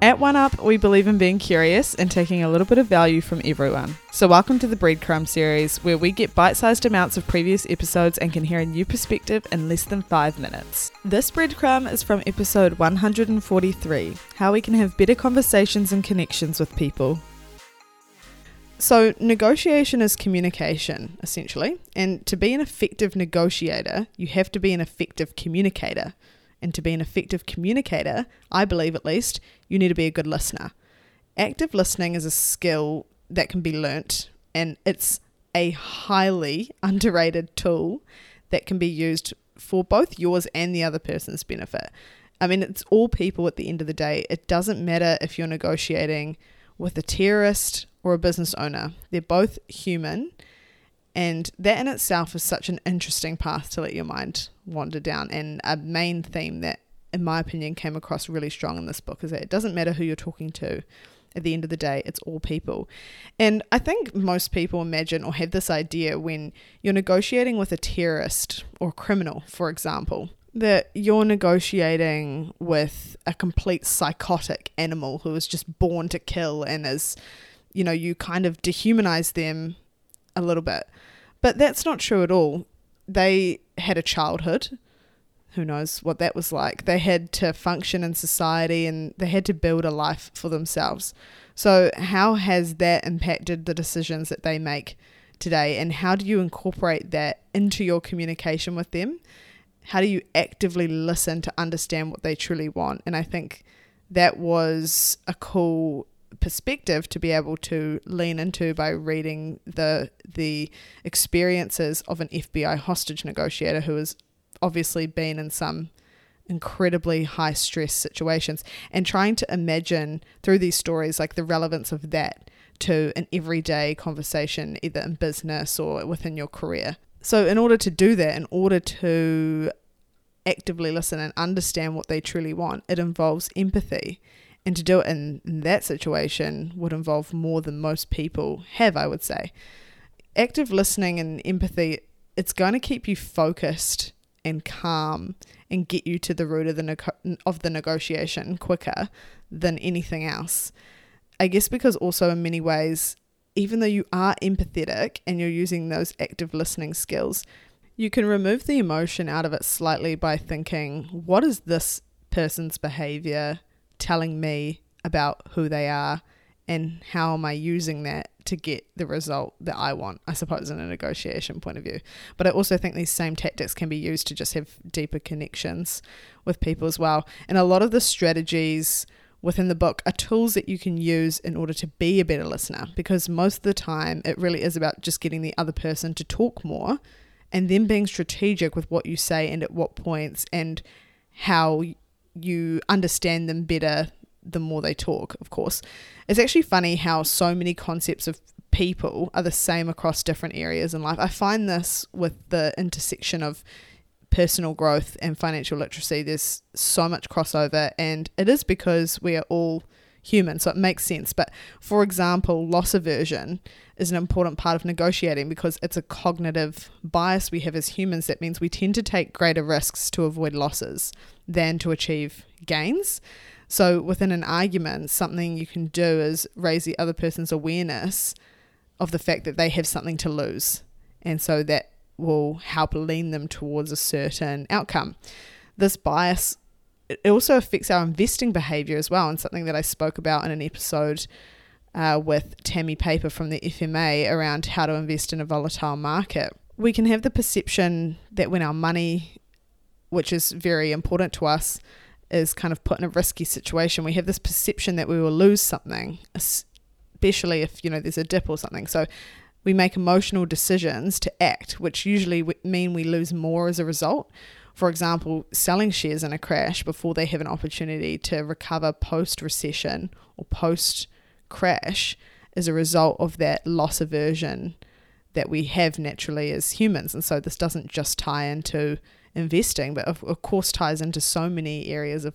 At One Up, we believe in being curious and taking a little bit of value from everyone. So, welcome to the Breadcrumb series, where we get bite sized amounts of previous episodes and can hear a new perspective in less than five minutes. This breadcrumb is from episode 143 How We Can Have Better Conversations and Connections with People. So, negotiation is communication, essentially. And to be an effective negotiator, you have to be an effective communicator. And to be an effective communicator, I believe at least, you need to be a good listener. Active listening is a skill that can be learnt, and it's a highly underrated tool that can be used for both yours and the other person's benefit. I mean, it's all people at the end of the day. It doesn't matter if you're negotiating with a terrorist or a business owner, they're both human. And that in itself is such an interesting path to let your mind wander down. And a main theme that, in my opinion, came across really strong in this book is that it doesn't matter who you're talking to. At the end of the day, it's all people. And I think most people imagine or have this idea when you're negotiating with a terrorist or criminal, for example, that you're negotiating with a complete psychotic animal who is just born to kill and is, you know, you kind of dehumanize them a little bit. But that's not true at all. They had a childhood. Who knows what that was like? They had to function in society and they had to build a life for themselves. So, how has that impacted the decisions that they make today? And how do you incorporate that into your communication with them? How do you actively listen to understand what they truly want? And I think that was a cool perspective to be able to lean into by reading the the experiences of an FBI hostage negotiator who has obviously been in some incredibly high stress situations and trying to imagine through these stories like the relevance of that to an everyday conversation either in business or within your career. So in order to do that in order to actively listen and understand what they truly want it involves empathy and to do it in, in that situation would involve more than most people have, I would say. Active listening and empathy, it's going to keep you focused and calm and get you to the root of the nego- of the negotiation quicker than anything else. I guess because also in many ways, even though you are empathetic and you're using those active listening skills, you can remove the emotion out of it slightly by thinking, what is this person's behavior telling me about who they are and how am I using that to get the result that I want, I suppose, in a negotiation point of view. But I also think these same tactics can be used to just have deeper connections with people as well. And a lot of the strategies within the book are tools that you can use in order to be a better listener because most of the time it really is about just getting the other person to talk more and then being strategic with what you say and at what points and how you understand them better the more they talk, of course. It's actually funny how so many concepts of people are the same across different areas in life. I find this with the intersection of personal growth and financial literacy. There's so much crossover, and it is because we are all human, so it makes sense. But for example, loss aversion is an important part of negotiating because it's a cognitive bias we have as humans that means we tend to take greater risks to avoid losses than to achieve gains. So within an argument, something you can do is raise the other person's awareness of the fact that they have something to lose. And so that will help lean them towards a certain outcome. This bias it also affects our investing behavior as well, and something that I spoke about in an episode uh, with Tammy Paper from the FMA around how to invest in a volatile market. We can have the perception that when our money, which is very important to us, is kind of put in a risky situation, we have this perception that we will lose something, especially if you know there's a dip or something. So we make emotional decisions to act, which usually mean we lose more as a result for example, selling shares in a crash before they have an opportunity to recover post recession or post crash is a result of that loss aversion that we have naturally as humans. And so this doesn't just tie into investing, but of, of course ties into so many areas of